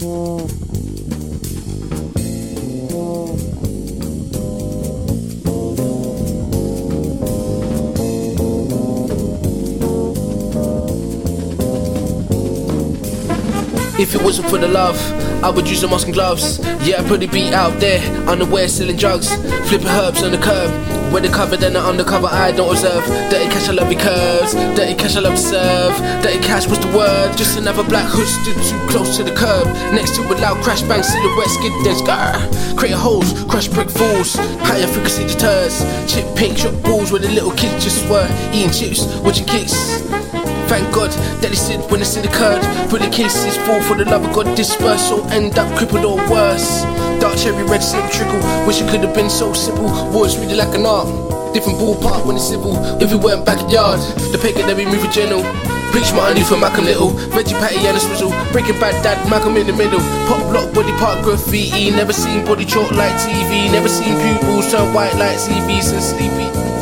If it wasn't for the love, I would use a mask and gloves. Yeah, I'd probably be out there, unaware, selling drugs, flipping herbs on the curb, where the cover, then the undercover, I don't observe. Dirty cash, I love your curves. Dirty cash, I love to serve. Dirty cash was the word. Just another black hood stood too close to the curb. Next to a loud crash bang, silhouette skid, then scar. Create holes, crush brick fools. Higher frequency deters. Chip pink, shot balls where the little kids just were. Eating chips, watching kicks. Thank God that they said when the sin occurred. But the cases fall for the love of God dispersed, so end up crippled or worse. Dark cherry red slip trickle. Wish it could have been so simple. Words read like an art. Different ballpark when it's civil. If it weren't backyard, the pagan that we move a general. My honey for Malcolm Little, veggie patty and a swizzle. Breaking bad dad, Malcolm in the middle. Pop block, body part graffiti. Never seen body chalk like TV. Never seen pupils turn white like CVs and sleepy.